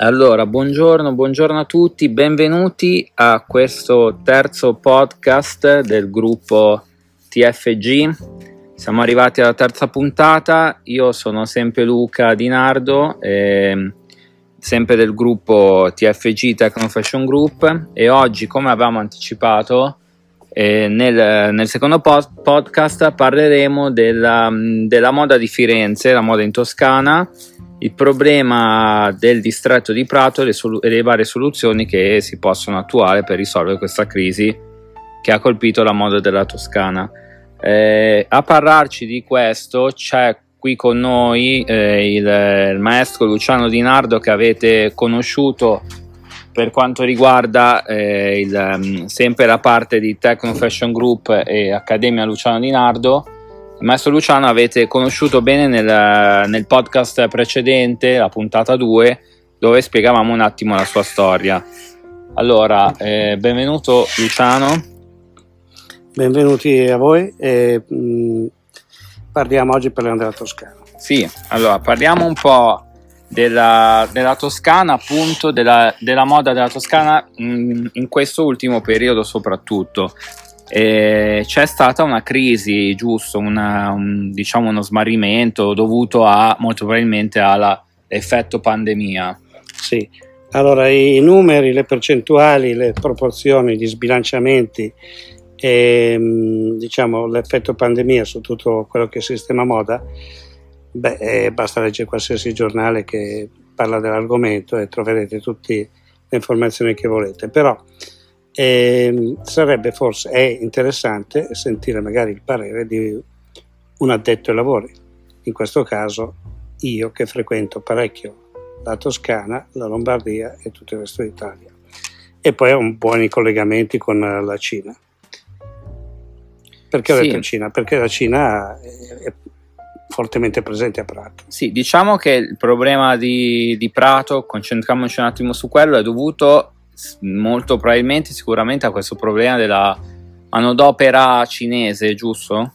Allora, buongiorno, buongiorno a tutti, benvenuti a questo terzo podcast del gruppo TFG. Siamo arrivati alla terza puntata, io sono sempre Luca Di Nardo, eh, sempre del gruppo TFG Techno Fashion Group e oggi, come avevamo anticipato, eh, nel, nel, secondo pod- podcast parleremo della, della moda di Firenze, la moda in Toscana il problema del distretto di Prato e le, solu- e le, varie soluzioni che si possono attuare per risolvere questa crisi che ha colpito la moda della Toscana. Eh, a parlarci di questo c'è qui con noi eh, il, il, maestro Luciano Di Nardo che avete conosciuto per quanto riguarda eh, il, um, sempre la parte di Techno Fashion Group e Accademia Luciano Di Nardo Maestro Luciano avete conosciuto bene nel, nel, podcast precedente, la puntata 2, dove spiegavamo un attimo la sua storia. Allora, eh, benvenuto Luciano. Benvenuti a voi e mh, mm, parliamo oggi parliamo della Toscana. Sì, allora parliamo un po' della, della Toscana, appunto, della, della, moda della Toscana mh, mm, in questo ultimo periodo soprattutto. E c'è stata una crisi, giusto, una, un, diciamo uno smarrimento dovuto a molto probabilmente all'effetto pandemia. Sì, allora i numeri, le percentuali, le proporzioni, gli sbilanciamenti e diciamo l'effetto pandemia su tutto quello che è sistema moda, beh, eh, basta leggere qualsiasi giornale che parla dell'argomento e troverete tutte le informazioni che volete. Però e ehm, sarebbe forse è interessante sentire magari il parere di un addetto ai lavori, in questo caso io che frequento parecchio la Toscana, la Lombardia e tutto il resto d'Italia e poi ho buoni collegamenti con la Cina. Perché ho sì. detto Cina? Perché la Cina è fortemente presente a Prato. Sì, diciamo che il problema di, di Prato, concentriamoci un attimo su quello, è dovuto molto probabilmente sicuramente a questo problema della manodopera cinese, giusto?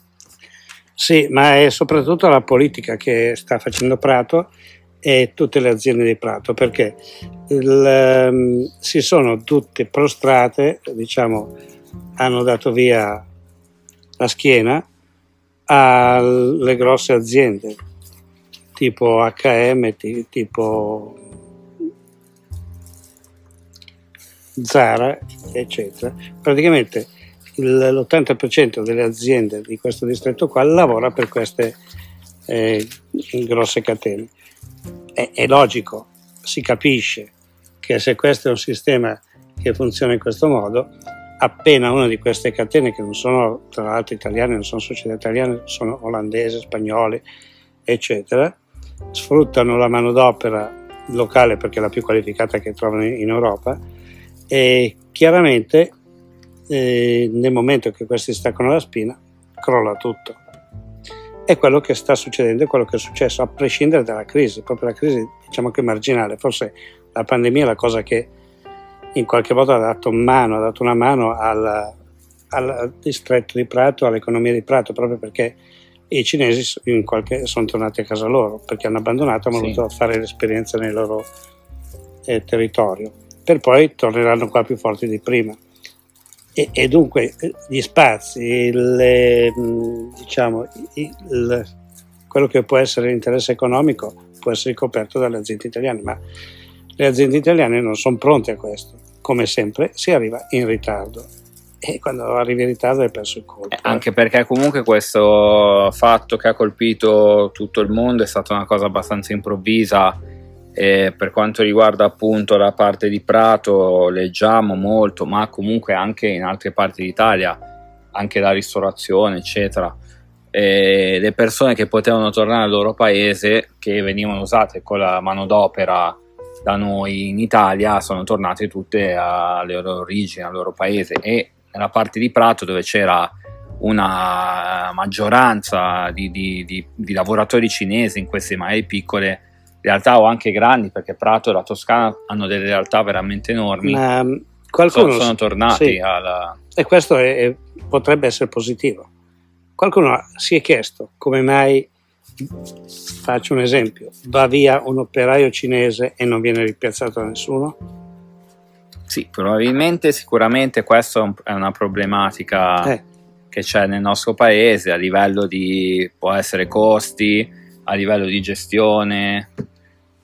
Sì, ma è soprattutto la politica che sta facendo Prato e tutte le aziende di Prato, perché il, um, si sono tutte prostrate, diciamo, hanno dato via la schiena alle grosse aziende tipo HM, tipo Zara, eccetera. Praticamente l'80% delle aziende di questo distretto qua lavora per queste eh, grosse catene. È, è logico, si capisce che se questo è un sistema che funziona in questo modo, appena una di queste catene, che non sono tra l'altro italiane, non sono società italiane, sono olandesi, spagnole, eccetera, sfruttano la manodopera locale perché è la più qualificata che trovano in Europa e chiaramente eh, nel momento che questi staccano la spina crolla tutto. È quello che sta succedendo, è quello che è successo, a prescindere dalla crisi, proprio la crisi diciamo che marginale, forse la pandemia è la cosa che in qualche modo ha dato, mano, ha dato una mano al, al distretto di Prato, all'economia di Prato, proprio perché i cinesi qualche, sono tornati a casa loro, perché hanno abbandonato, hanno sì. voluto fare l'esperienza nel loro eh, territorio per poi torneranno qua più forti di prima. E, e dunque gli spazi, le, diciamo, il, quello che può essere l'interesse economico può essere coperto dalle aziende italiane, ma le aziende italiane non sono pronte a questo. Come sempre si arriva in ritardo e quando arrivi in ritardo hai perso il colpo. Eh, anche perché comunque questo fatto che ha colpito tutto il mondo è stata una cosa abbastanza improvvisa e per quanto riguarda appunto la parte di Prato, leggiamo molto, ma comunque anche in altre parti d'Italia, anche la ristorazione, eccetera. E le persone che potevano tornare al loro paese, che venivano usate con la manodopera da noi in Italia, sono tornate tutte alle loro origini, al loro paese. E nella parte di Prato, dove c'era una maggioranza di, di, di, di lavoratori cinesi in queste magari piccole realtà o anche grandi, perché Prato e la Toscana hanno delle realtà veramente enormi. Ma mm, qualcuno sono, sono tornati sì. alla... E questo è, potrebbe essere positivo. Qualcuno si è chiesto come mai Faccio un esempio, va via un operaio cinese e non viene ripiazzato da nessuno? Sì, probabilmente, sicuramente questa è una problematica Eh, che c'è nel nostro paese a livello di, può essere costi, a livello di gestione.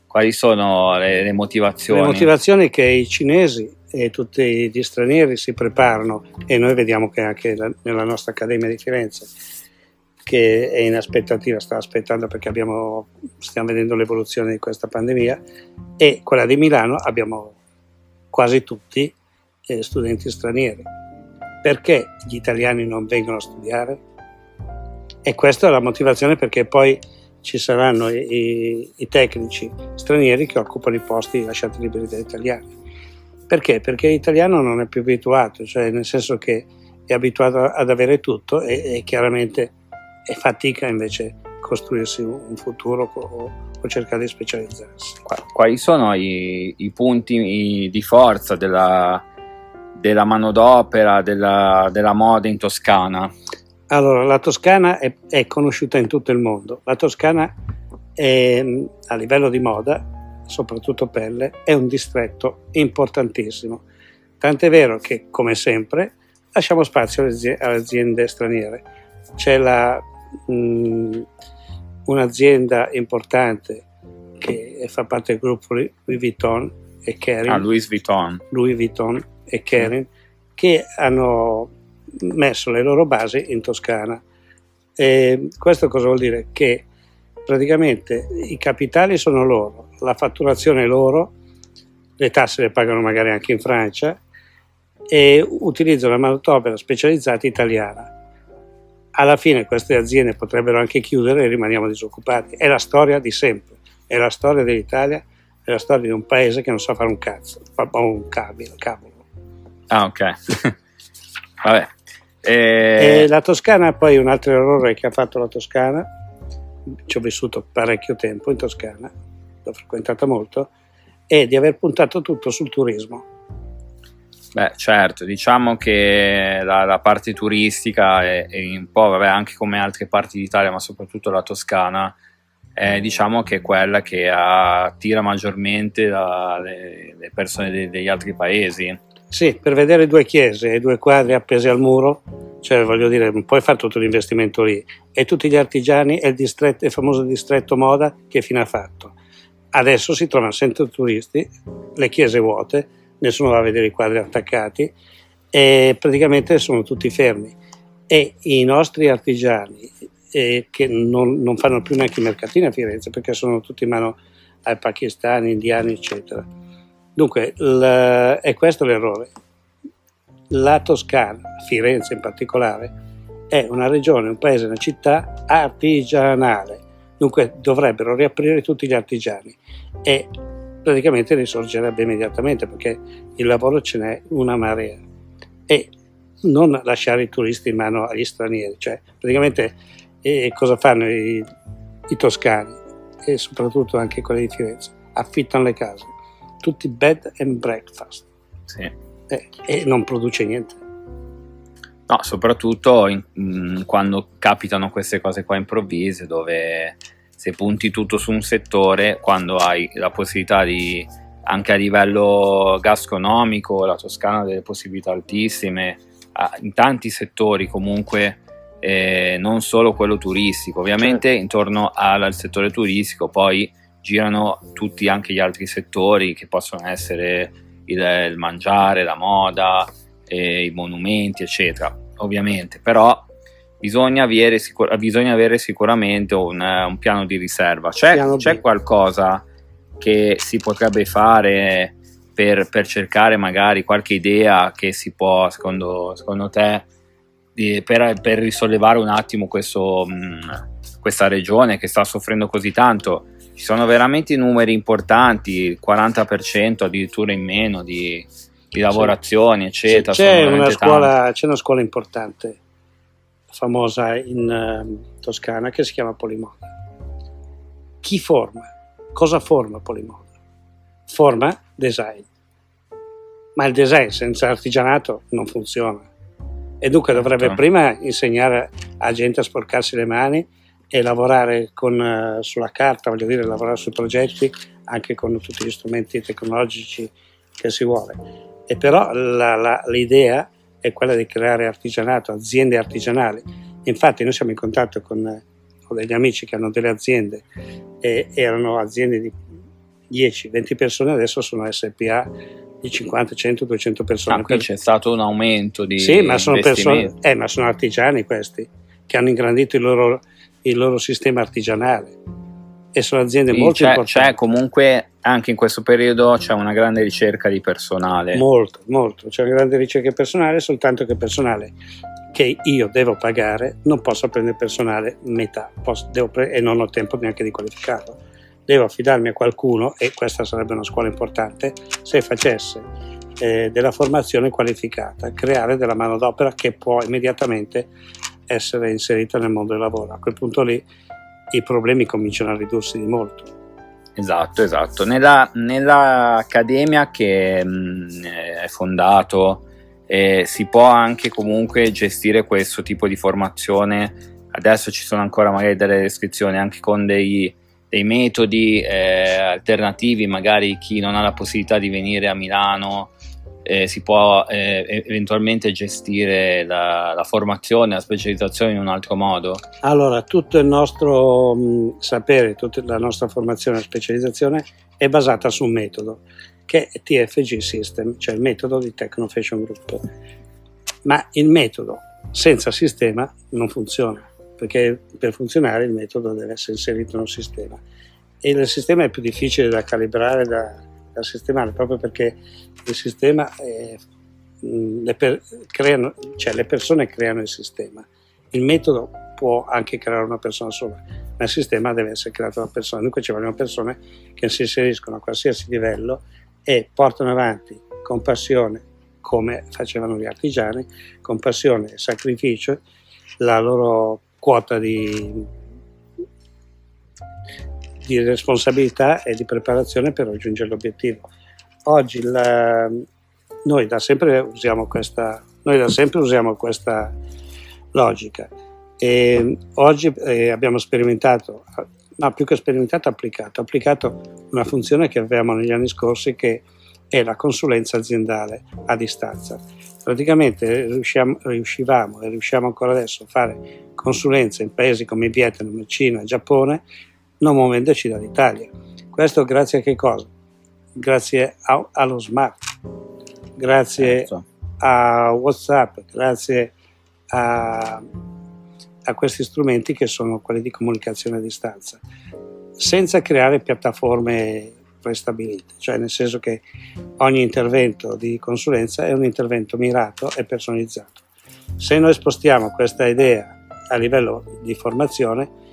Quali sono le, le motivazioni? le motivazioni che i cinesi e tutti gli stranieri si preparano e noi vediamo che anche la- nella nostra Accademia di Firenze che è in aspettativa, sta aspettando perché abbiamo, stiamo vedendo l'evoluzione di questa pandemia e quella di Milano abbiamo quasi tutti eh, studenti stranieri. Perché gli italiani non vengono a studiare? E questa è la motivazione perché poi ci saranno i, i- i tecnici stranieri che occupano i posti lasciati liberi dagli italiani. Perché? Perché l'italiano non è più abituato, cioè nel senso che è abituato ad avere tutto e, e chiaramente è fatica invece costruirsi un futuro o, o cercare di specializzarsi. Qua- Quali sono i, i punti di forza della, della manodopera, della, della moda in Toscana? Allora, la Toscana è, è conosciuta in tutto il mondo. La Toscana è, a livello di moda, soprattutto pelle, è un distretto importantissimo. Tant'è vero che, come sempre, lasciamo spazio alle, azi- alle aziende straniere. C'è la, mh, un'azienda importante che fa parte del gruppo Louis Vuitton e Kering. Ah, Louis Vuitton. Louis Vuitton e Kering che hanno messo le loro basi in Toscana. E questo cosa vuol dire? Che praticamente i capitali sono loro, la fatturazione è loro, le tasse le pagano magari anche in Francia e utilizzano la manodopera specializzata italiana. Alla fine queste aziende potrebbero anche chiudere e rimaniamo disoccupati. È la storia di sempre, è la storia dell'Italia, è la storia di un paese che non sa fare un cazzo, fa un cavolo. Ah, ok. Vabbè. E Eh, la Toscana, poi un altro errore che ha fatto la Toscana, ci ho vissuto parecchio tempo in Toscana, l'ho frequentata molto, è di aver puntato tutto sul turismo. Beh, certo, diciamo che la, la parte turistica è, è un po', vabbè, anche come altre parti d'Italia, ma soprattutto la Toscana, è, diciamo che è quella che attira maggiormente la- le, le persone de- degli altri paesi. Sì, per vedere due chiese e due quadri appesi al muro, cioè voglio dire, puoi fare tutto l'investimento lì. E tutti gli artigiani e il, distretto, il famoso distretto moda che fine ha fatto. Adesso si trovano sempre turisti, le chiese vuote, nessuno va a vedere i quadri attaccati e praticamente sono tutti fermi. E i nostri artigiani eh, che non, non fanno più neanche i mercatini a Firenze perché sono tutti in mano ai pakistani, indiani, eccetera. Dunque, il- è questo l'errore. La Toscana, Firenze in particolare, è una regione, un paese, una città artigianale. Dunque dovrebbero riaprire tutti gli artigiani e praticamente risorgerebbe immediatamente perché il lavoro ce n'è una marea. E non lasciare i turisti in mano agli stranieri, cioè praticamente eh, cosa fanno i, i toscani e soprattutto anche quelli di Firenze? Affittano le case, tutti bed and breakfast Sì. eh, e non produce niente. No, soprattutto in- mh, quando capitano queste cose qua improvvise, dove se punti tutto su un settore, quando hai la possibilità di, anche a livello gastronomico, la Toscana ha delle possibilità altissime, in tanti settori comunque, eh, non solo quello turistico, ovviamente intorno al, al settore turistico poi girano tutti anche gli altri settori che possono essere il, il mangiare, la moda, eh, i monumenti, eccetera, ovviamente, però bisogna avere, sicur- bisogna avere sicuramente un, un piano di riserva. C'è, Piano c'è qualcosa che si potrebbe fare per, per cercare magari qualche idea che si può, secondo, secondo te, di- per, per risollevare un attimo questo, mh, questa regione che sta soffrendo così tanto? Ci sono veramente numeri importanti, il 40% addirittura in meno di, di lavorazioni, eccetera. C'è una, scuola, c'è una scuola importante, famosa in eh, Toscana, che si chiama Polimoda. Chi forma? Cosa forma Polimoda? Forma design. Ma il design senza artigianato non funziona. E dunque dovrebbe Certo. prima insegnare a gente a sporcarsi le mani e lavorare con, uh, sulla carta, voglio dire, lavorare sui progetti anche con tutti gli strumenti tecnologici che si vuole. E però la, la, l'idea è quella di creare artigianato, aziende artigianali. Infatti noi siamo in contatto con, con degli amici che hanno delle aziende e erano aziende di 10-20 persone, adesso sono SPA di 50, 100, 200 persone. Ah, qui c'è stato un aumento di Sì, ma sono, persone, eh, ma sono artigiani questi, che hanno ingrandito il loro, il loro sistema artigianale e sono aziende Quindi molto c'è, importanti. C'è comunque anche in questo periodo c'è una grande ricerca di personale. Molto, molto. C'è una grande ricerca di personale, soltanto che personale che io devo pagare, non posso prendere personale metà posso, pre- e non ho tempo neanche di qualificarlo. Devo affidarmi a qualcuno, e questa sarebbe una scuola importante, se facesse eh, della formazione qualificata, creare della manodopera che può immediatamente essere inserita nel mondo del lavoro. A quel punto lì i problemi cominciano a ridursi di molto. Esatto, esatto. Nella, nell'accademia che mh, è fondato eh, si può anche comunque gestire questo tipo di formazione. Adesso ci sono ancora magari delle descrizioni anche con dei, dei metodi eh, alternativi, magari chi non ha la possibilità di venire a Milano eh, si può eh, eventualmente gestire la, la, formazione, la specializzazione in un altro modo? Allora, tutto il nostro mh, sapere, tutta la nostra formazione e specializzazione è basata su un metodo che è TFG System, cioè il metodo di Technofashion Group. Ma il metodo senza sistema non funziona, perché per funzionare il metodo deve essere inserito in un sistema. E il sistema è più difficile da calibrare, da, da sistemare, proprio perché il sistema è, le, per, creano, cioè le persone creano il sistema. Il metodo può anche creare una persona sola, ma il sistema deve essere creato da persone. Dunque ci vogliono persone che si inseriscono a qualsiasi livello e portano avanti con passione, come facevano gli artigiani, con passione e sacrificio, la loro quota di, di responsabilità e di preparazione per raggiungere l'obiettivo. Oggi la, noi, da sempre usiamo questa, noi da sempre usiamo questa logica e oggi eh, abbiamo sperimentato, ma più che sperimentato, applicato, applicato una funzione che avevamo negli anni scorsi che è la consulenza aziendale a distanza. Praticamente riuscivamo e riusciamo ancora adesso a fare consulenze in paesi come Vietnam, Cina, Giappone, non muovendoci dall'Italia. Questo grazie a che cosa? Grazie a, allo smart, grazie certo. a WhatsApp, grazie a, a questi strumenti che sono quelli di comunicazione a distanza, senza creare piattaforme prestabilite, cioè nel senso che ogni intervento di consulenza è un intervento mirato e personalizzato. Se noi spostiamo questa idea a livello di formazione,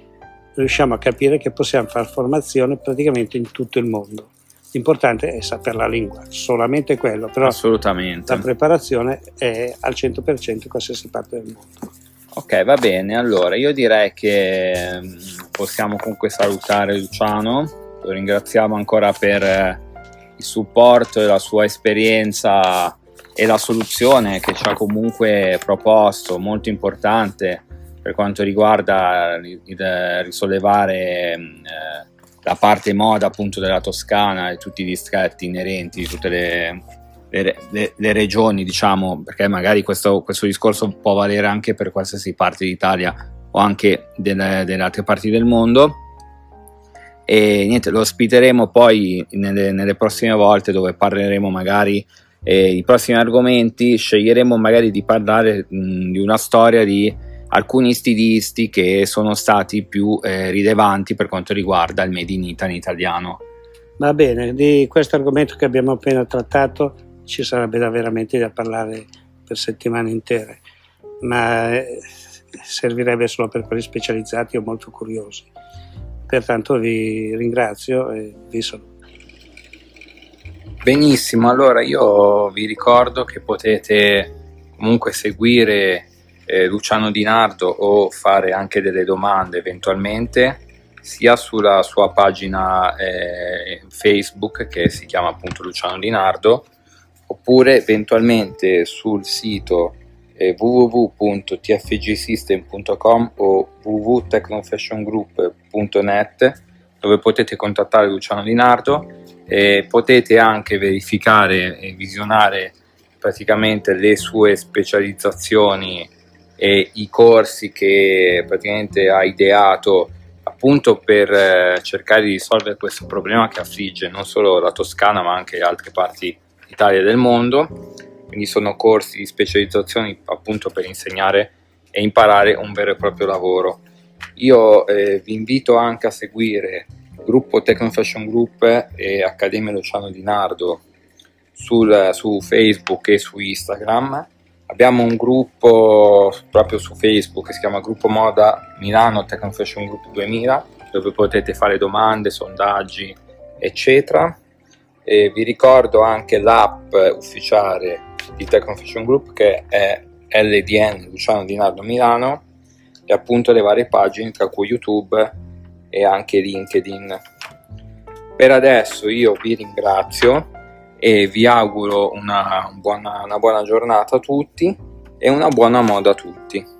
riusciamo a capire che possiamo fare formazione praticamente in tutto il mondo. L'importante è sapere la lingua, solamente quello, però Assolutamente. la preparazione è al 100% in qualsiasi parte del mondo. Ok, va bene. Allora, io direi che mm, possiamo comunque salutare Luciano. Lo ringraziamo ancora per eh, il supporto e la sua esperienza e la soluzione che ci ha comunque proposto, molto importante per quanto riguarda il risollevare mm, eh, la parte moda appunto della Toscana e tutti i distretti inerenti, tutte le le, le, le, regioni, diciamo, perché magari questo, questo, discorso può valere anche per qualsiasi parte d'Italia o anche delle, delle altre parti del mondo. E niente, lo ospiteremo poi nelle, nelle prossime volte dove parleremo magari eh, i prossimi argomenti, sceglieremo magari di parlare mh, di una storia di alcuni stilisti che sono stati più eh, rilevanti per quanto riguarda il Made in Italy italiano. Va bene, di questo argomento che abbiamo appena trattato ci sarebbe da veramente da parlare per settimane intere, ma eh, servirebbe solo per quelli specializzati o molto curiosi. Pertanto vi ringrazio e vi saluto. Benissimo, allora io vi ricordo che potete comunque seguire eh, Luciano Di Nardo o fare anche delle domande eventualmente sia sulla sua pagina eh, Facebook che si chiama appunto Luciano Di Nardo oppure eventualmente sul sito eh, www.tfgsystem.com o www.technofashiongroup.net dove potete contattare Luciano Linardo e potete anche verificare e visionare praticamente le sue specializzazioni e i corsi che praticamente ha ideato appunto per eh, cercare di risolvere questo problema che affligge non solo la Toscana ma anche altre parti d'Italia e del mondo. Quindi sono corsi di specializzazione appunto per insegnare e imparare un vero e proprio lavoro. Io eh, vi invito anche a seguire il gruppo Techno Fashion Group e Accademia Luciano Di Nardo sul, su Facebook e su Instagram Abbiamo un gruppo proprio su Facebook che si chiama Gruppo Moda Milano Tech Fashion Group 2000 dove potete fare domande, sondaggi, eccetera. E vi ricordo anche l'app ufficiale di Tech Fashion Group che è LDN Luciano Di Nardo Milano e appunto le varie pagine tra cui YouTube e anche LinkedIn. Per adesso io vi ringrazio e vi auguro una buona, una buona giornata a tutti e una buona moda a tutti.